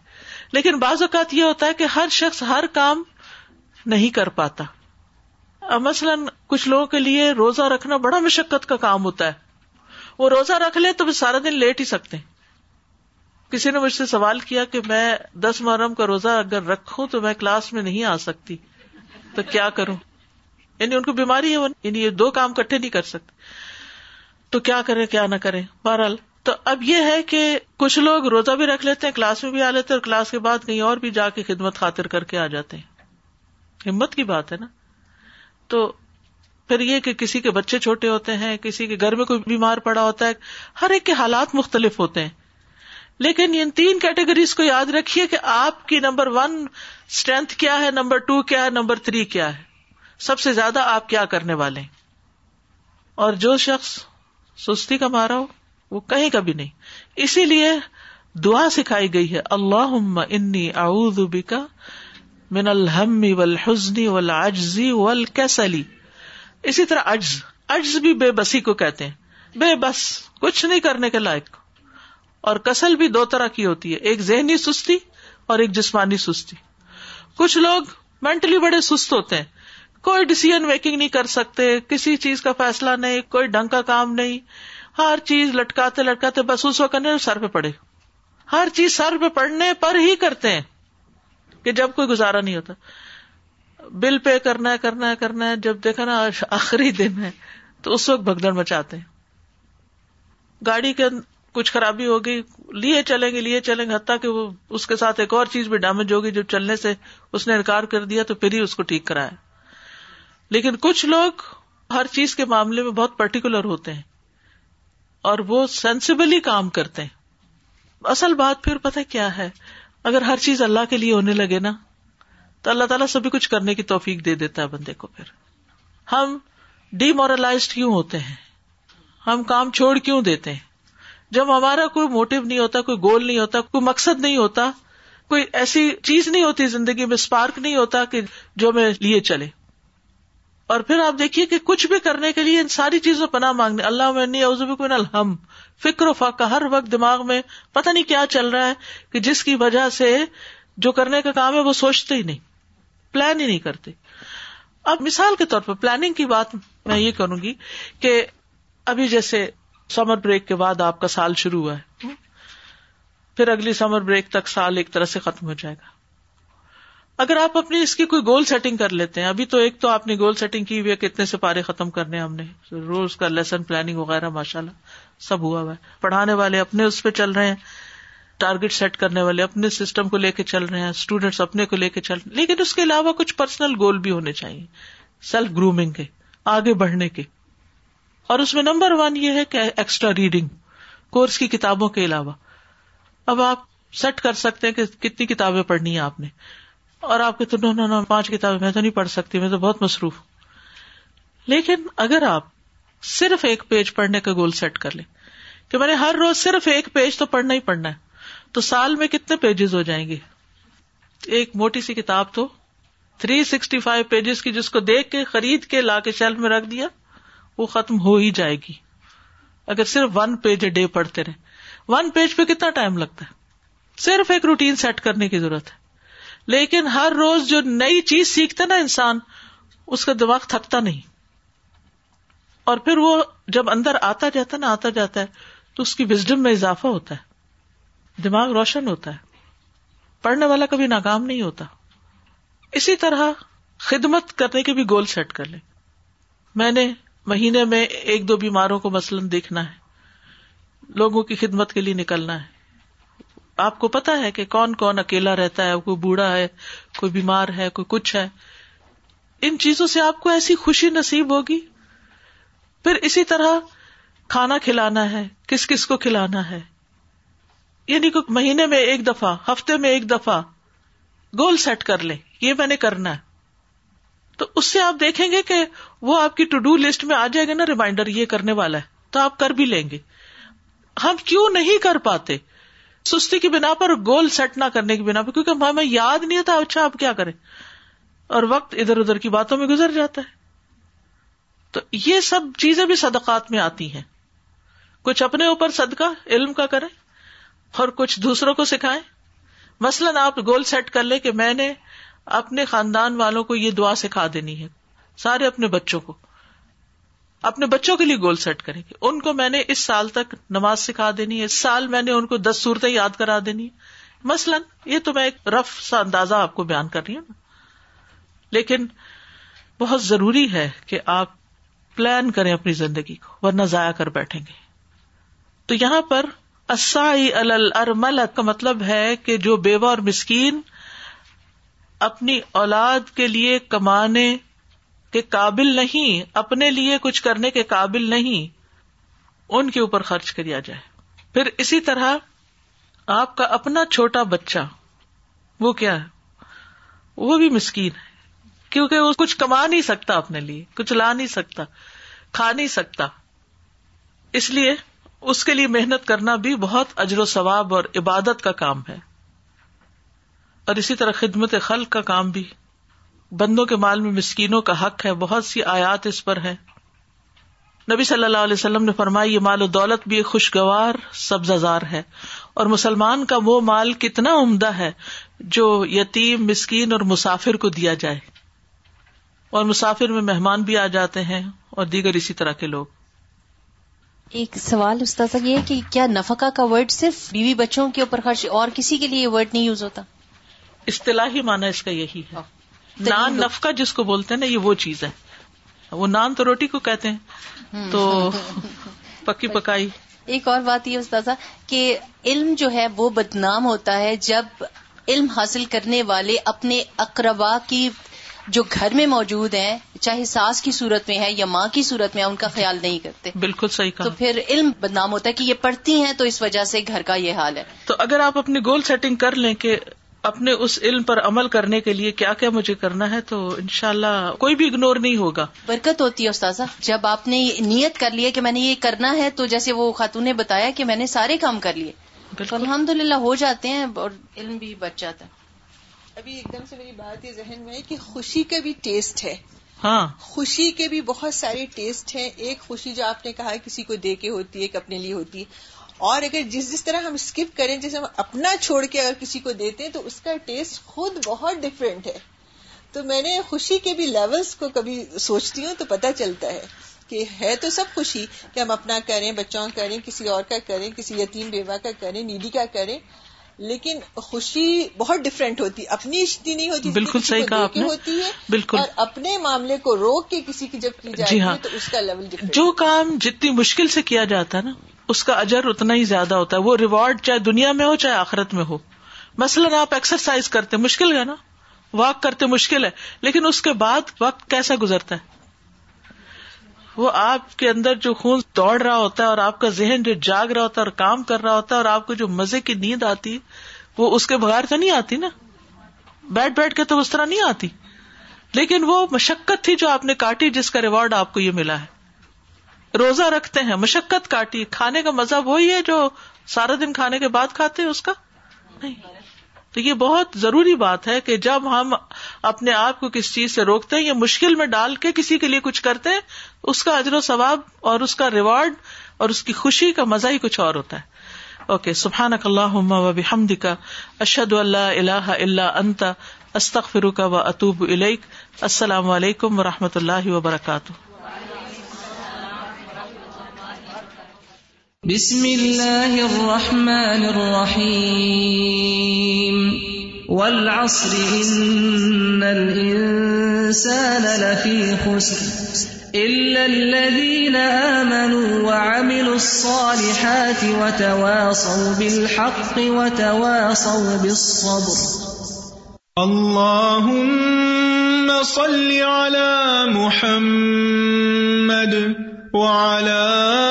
لیکن بعض اوقات یہ ہوتا ہے کہ ہر شخص ہر کام نہیں کر پاتا مثلاً کچھ لوگوں کے لیے روزہ رکھنا بڑا مشقت کا کام ہوتا ہے وہ روزہ رکھ لے تو سارا دن لیٹ ہی سکتے ہیں کسی نے مجھ سے سوال کیا کہ میں دس محرم کا روزہ اگر رکھوں تو میں کلاس میں نہیں آ سکتی تو کیا کروں یعنی ان کو بیماری ہے یعنی یہ دو کام کٹھے نہیں کر سکتے تو کیا کریں کیا نہ کریں بہرحال تو اب یہ ہے کہ کچھ لوگ روزہ بھی رکھ لیتے ہیں کلاس میں بھی آ لیتے اور کلاس کے بعد کہیں اور بھی جا کے خدمت خاطر کر کے آ جاتے ہیں ہمت کی بات ہے نا تو پھر یہ کہ کسی کے بچے چھوٹے ہوتے ہیں کسی کے گھر میں کوئی بیمار پڑا ہوتا ہے ہر ایک کے حالات مختلف ہوتے ہیں لیکن ان تین کیٹیگریز کو یاد رکھیے کہ آپ کی نمبر ون اسٹرینتھ کیا ہے نمبر ٹو کیا ہے نمبر تھری کیا ہے سب سے زیادہ آپ کیا کرنے والے ہیں اور جو شخص سستی کا مارا ہو وہ کہیں کا بھی نہیں اسی لیے دعا سکھائی گئی ہے اللہ انی اعوذ کا من الحمد لل والعجزی والکسلی اسی طرح اجز اجز بھی بے بسی کو کہتے ہیں بے بس کچھ نہیں کرنے کے لائق اور کسل بھی دو طرح کی ہوتی ہے ایک ذہنی سستی اور ایک جسمانی سستی کچھ لوگ مینٹلی بڑے سست ہوتے ہیں کوئی ڈیسیزن میکنگ نہیں کر سکتے کسی چیز کا فیصلہ نہیں کوئی ڈنگ کا کام نہیں ہر چیز لٹکاتے لٹکاتے بس وقت کرنے سر پہ پڑے ہر چیز سر پہ پڑنے پر ہی کرتے ہیں کہ جب کوئی گزارا نہیں ہوتا بل پے کرنا ہے کرنا ہے کرنا ہے جب دیکھا نا آخری دن ہے تو اس وقت بھگدڑ مچاتے ہیں گاڑی کے کچھ خرابی ہوگی لیے چلیں گے لیے چلیں گے حتیٰ کہ وہ اس کے ساتھ ایک اور چیز بھی ڈیمیج ہوگی جو چلنے سے اس نے انکار کر دیا تو پھر ہی اس کو ٹھیک کرایا لیکن کچھ لوگ ہر چیز کے معاملے میں بہت پرٹیکولر ہوتے ہیں اور وہ سینسبلی کام کرتے ہیں اصل بات پھر پتہ کیا ہے اگر ہر چیز اللہ کے لیے ہونے لگے نا تو اللہ تعالیٰ سبھی کچھ کرنے کی توفیق دے دیتا ہے بندے کو پھر ہم ڈیمورلائز کیوں ہوتے ہیں ہم کام چھوڑ کیوں دیتے ہیں جب ہمارا کوئی موٹو نہیں ہوتا کوئی گول نہیں ہوتا کوئی مقصد نہیں ہوتا کوئی ایسی چیز نہیں ہوتی زندگی میں اسپارک نہیں ہوتا کہ جو میں لیے چلے اور پھر آپ دیکھیے کہ کچھ بھی کرنے کے لیے ان ساری چیزوں پناہ مانگنے اللہ الحم فکر و فاقہ ہر وقت دماغ میں پتہ نہیں کیا چل رہا ہے کہ جس کی وجہ سے جو کرنے کا کام ہے وہ سوچتے ہی نہیں پلان ہی نہیں کرتے اب مثال کے طور پر پلاننگ کی بات میں یہ کروں گی کہ ابھی جیسے سمر بریک کے بعد آپ کا سال شروع ہوا ہے پھر اگلی سمر بریک تک سال ایک طرح سے ختم ہو جائے گا اگر آپ اپنی اس کی کوئی گول سیٹنگ کر لیتے ہیں ابھی تو ایک تو آپ نے گول سیٹنگ کی ہوئی ہے کتنے سے پارے ختم کرنے ہم نے روز کا لیسن پلاننگ وغیرہ ماشاء اللہ سب ہوا ہوا ہے پڑھانے والے اپنے اس پہ چل رہے ہیں ٹارگیٹ سیٹ کرنے والے اپنے سسٹم کو لے کے چل رہے ہیں اسٹوڈینٹس اپنے کو لے کے چل رہے ہیں لیکن اس کے علاوہ کچھ پرسنل گول بھی ہونے چاہیے سیلف گرومنگ کے آگے بڑھنے کے اور اس میں نمبر ون یہ ہے کہ ایکسٹرا ریڈنگ کورس کی کتابوں کے علاوہ اب آپ سیٹ کر سکتے ہیں کہ کتنی کتابیں پڑھنی ہے آپ نے اور آپ کے تو نو نو پانچ کتابیں میں تو نہیں پڑھ سکتی میں تو بہت مصروف ہوں لیکن اگر آپ صرف ایک پیج پڑھنے کا گول سیٹ کر لیں کہ میں نے ہر روز صرف ایک پیج تو پڑھنا ہی پڑھنا ہے تو سال میں کتنے پیجز ہو جائیں گے ایک موٹی سی کتاب تو تھری سکسٹی فائیو پیجز کی جس کو دیکھ کے خرید کے لا کے شیلف میں رکھ دیا وہ ختم ہو ہی جائے گی اگر صرف ون پیج اے ڈے پڑھتے رہے ون پیج پہ کتنا ٹائم لگتا ہے صرف ایک روٹین سیٹ کرنے کی ضرورت ہے لیکن ہر روز جو نئی چیز سیکھتا نا انسان اس کا دماغ تھکتا نہیں اور پھر وہ جب اندر آتا جاتا نا آتا جاتا ہے تو اس کی وزڈم میں اضافہ ہوتا ہے دماغ روشن ہوتا ہے پڑھنے والا کبھی ناکام نہیں ہوتا اسی طرح خدمت کرنے کے بھی گول سیٹ کر لیں میں نے مہینے میں ایک دو بیماروں کو مثلاً دیکھنا ہے لوگوں کی خدمت کے لیے نکلنا ہے آپ کو پتا ہے کہ کون کون اکیلا رہتا ہے کوئی بوڑھا ہے کوئی بیمار ہے کوئی کچھ ہے ان چیزوں سے آپ کو ایسی خوشی نصیب ہوگی پھر اسی طرح کھانا کھلانا ہے کس کس کو کھلانا ہے یعنی مہینے میں ایک دفعہ ہفتے میں ایک دفعہ گول سیٹ کر لیں یہ میں نے کرنا ہے تو اس سے آپ دیکھیں گے کہ وہ آپ کی ٹو ڈو لسٹ میں آ جائے گا نا ریمائنڈر یہ کرنے والا ہے تو آپ کر بھی لیں گے ہم کیوں نہیں کر پاتے سستی کی بنا پر گول سیٹ نہ کرنے کی بنا پر کیونکہ ہمیں یاد نہیں ہوتا اچھا آپ کیا کریں اور وقت ادھر ادھر کی باتوں میں گزر جاتا ہے تو یہ سب چیزیں بھی صدقات میں آتی ہیں کچھ اپنے اوپر صدقہ علم کا کریں اور کچھ دوسروں کو سکھائیں مثلاً آپ گول سیٹ کر لیں کہ میں نے اپنے خاندان والوں کو یہ دعا سکھا دینی ہے سارے اپنے بچوں کو اپنے بچوں کے لیے گول سیٹ کریں گے ان کو میں نے اس سال تک نماز سکھا دینی ہے اس سال میں نے ان کو دس صورتیں یاد کرا دینی ہے مثلاً یہ تو میں ایک رف سا اندازہ آپ کو بیان کر رہی ہوں نا لیکن بہت ضروری ہے کہ آپ پلان کریں اپنی زندگی کو ورنہ ضائع کر بیٹھیں گے تو یہاں پر اسائی کا مطلب ہے کہ جو بیوہ اور مسکین اپنی اولاد کے لیے کمانے کے قابل نہیں اپنے لیے کچھ کرنے کے قابل نہیں ان کے اوپر خرچ کیا جائے پھر اسی طرح آپ کا اپنا چھوٹا بچہ وہ کیا ہے وہ بھی مسکین ہے کیونکہ وہ کچھ کما نہیں سکتا اپنے لیے کچھ لا نہیں سکتا کھا نہیں سکتا اس لیے اس کے لیے محنت کرنا بھی بہت اجر و ثواب اور عبادت کا کام ہے اور اسی طرح خدمت خلق کا کام بھی بندوں کے مال میں مسکینوں کا حق ہے بہت سی آیات اس پر ہے نبی صلی اللہ علیہ وسلم نے فرمایا یہ مال و دولت بھی خوشگوار سبزہ زار ہے اور مسلمان کا وہ مال کتنا عمدہ ہے جو یتیم مسکین اور مسافر کو دیا جائے اور مسافر میں مہمان بھی آ جاتے ہیں اور دیگر اسی طرح کے لوگ ایک سوال استاد یہ کہ کیا نفقہ کا ورڈ صرف بیوی بچوں کے اوپر خرچ اور کسی کے لیے یہ ورڈ نہیں یوز ہوتا اصطلاحی معنی اس کا یہی ہے ہاں۔ نان نفکا جس کو بولتے ہیں نا یہ وہ چیز ہے وہ نان تو روٹی کو کہتے ہیں تو پکی پکائی ایک اور بات یہ استاذہ کہ علم جو ہے وہ بدنام ہوتا ہے جب علم حاصل کرنے والے اپنے اقربا کی جو گھر میں موجود ہیں چاہے ساس کی صورت میں ہے یا ماں کی صورت میں ہے ان کا خیال نہیں کرتے بالکل صحیح کہا تو پھر علم بدنام ہوتا ہے کہ یہ پڑھتی ہیں تو اس وجہ سے گھر کا یہ حال ہے تو اگر آپ اپنی گول سیٹنگ کر لیں کہ اپنے اس علم پر عمل کرنے کے لیے کیا کیا مجھے کرنا ہے تو ان شاء اللہ کوئی بھی اگنور نہیں ہوگا برکت ہوتی ہے استاذہ جب آپ نے نیت کر لی ہے کہ میں نے یہ کرنا ہے تو جیسے وہ خاتون نے بتایا کہ میں نے سارے کام کر لیے الحمد للہ ہو جاتے ہیں اور علم بھی بچ جاتا ہے ابھی ایک دم سے میری بات یہ ذہن میں کہ خوشی کا بھی ٹیسٹ ہے ہاں خوشی کے بھی بہت سارے ٹیسٹ ہیں ایک خوشی جو آپ نے کہا کسی کو دے کے ہوتی ہے ایک اپنے لیے ہوتی ہے اور اگر جس جس طرح ہم اسکپ کریں جیسے ہم اپنا چھوڑ کے اگر کسی کو دیتے ہیں تو اس کا ٹیسٹ خود بہت ڈفرینٹ ہے تو میں نے خوشی کے بھی لیولز کو کبھی سوچتی ہوں تو پتہ چلتا ہے کہ ہے تو سب خوشی کہ ہم اپنا کریں بچوں کا کریں کسی اور کا کریں کسی یتیم بیوہ کا کریں نیڈی کا کریں لیکن خوشی بہت ڈفرینٹ ہوتی اپنی اشتی نہیں ہوتی بالکل صحیح نے ہوتی ہے بالکل اپنے معاملے کو روک کے کسی کی جب کی جی جاتی ہے ہاں۔ تو اس کا لیول جو کام جتنی مشکل سے کیا جاتا ہے نا اس کا اجر اتنا ہی زیادہ ہوتا ہے وہ ریوارڈ چاہے دنیا میں ہو چاہے آخرت میں ہو مثلاً آپ ایکسرسائز کرتے مشکل ہے نا واک کرتے مشکل ہے لیکن اس کے بعد وقت کیسا گزرتا ہے وہ آپ کے اندر جو خون دوڑ رہا ہوتا ہے اور آپ کا ذہن جو جاگ رہا ہوتا ہے اور کام کر رہا ہوتا ہے اور آپ کو جو مزے کی نیند آتی وہ اس کے بغیر تو نہیں آتی نا بیٹھ بیٹھ کے تو اس طرح نہیں آتی لیکن وہ مشقت تھی جو آپ نے کاٹی جس کا ریوارڈ آپ کو یہ ملا ہے روزہ رکھتے ہیں مشقت کاٹی کھانے کا مزہ وہی ہے جو سارا دن کھانے کے بعد کھاتے ہیں اس کا نہیں تو یہ بہت ضروری بات ہے کہ جب ہم اپنے آپ کو کس چیز سے روکتے ہیں یا مشکل میں ڈال کے کسی کے لیے کچھ کرتے ہیں اس کا اجر و ثواب اور اس کا ریوارڈ اور اس کی خوشی کا مزہ ہی کچھ اور ہوتا ہے اوکے سبحان اک اللہ بحمد کا اشد اللہ اللہ اللہ انتا استخ فروقہ و اطوب السلام علیکم و رحمۃ اللہ وبرکاتہ بسم اللہ الرحمن الرحیم والعصر ان الانسان لفی خسر الا الذین آمنوا وعملوا الصالحات وتواصوا بالحق وتواصوا بالصبر اللہم صل على محمد وعلى محمد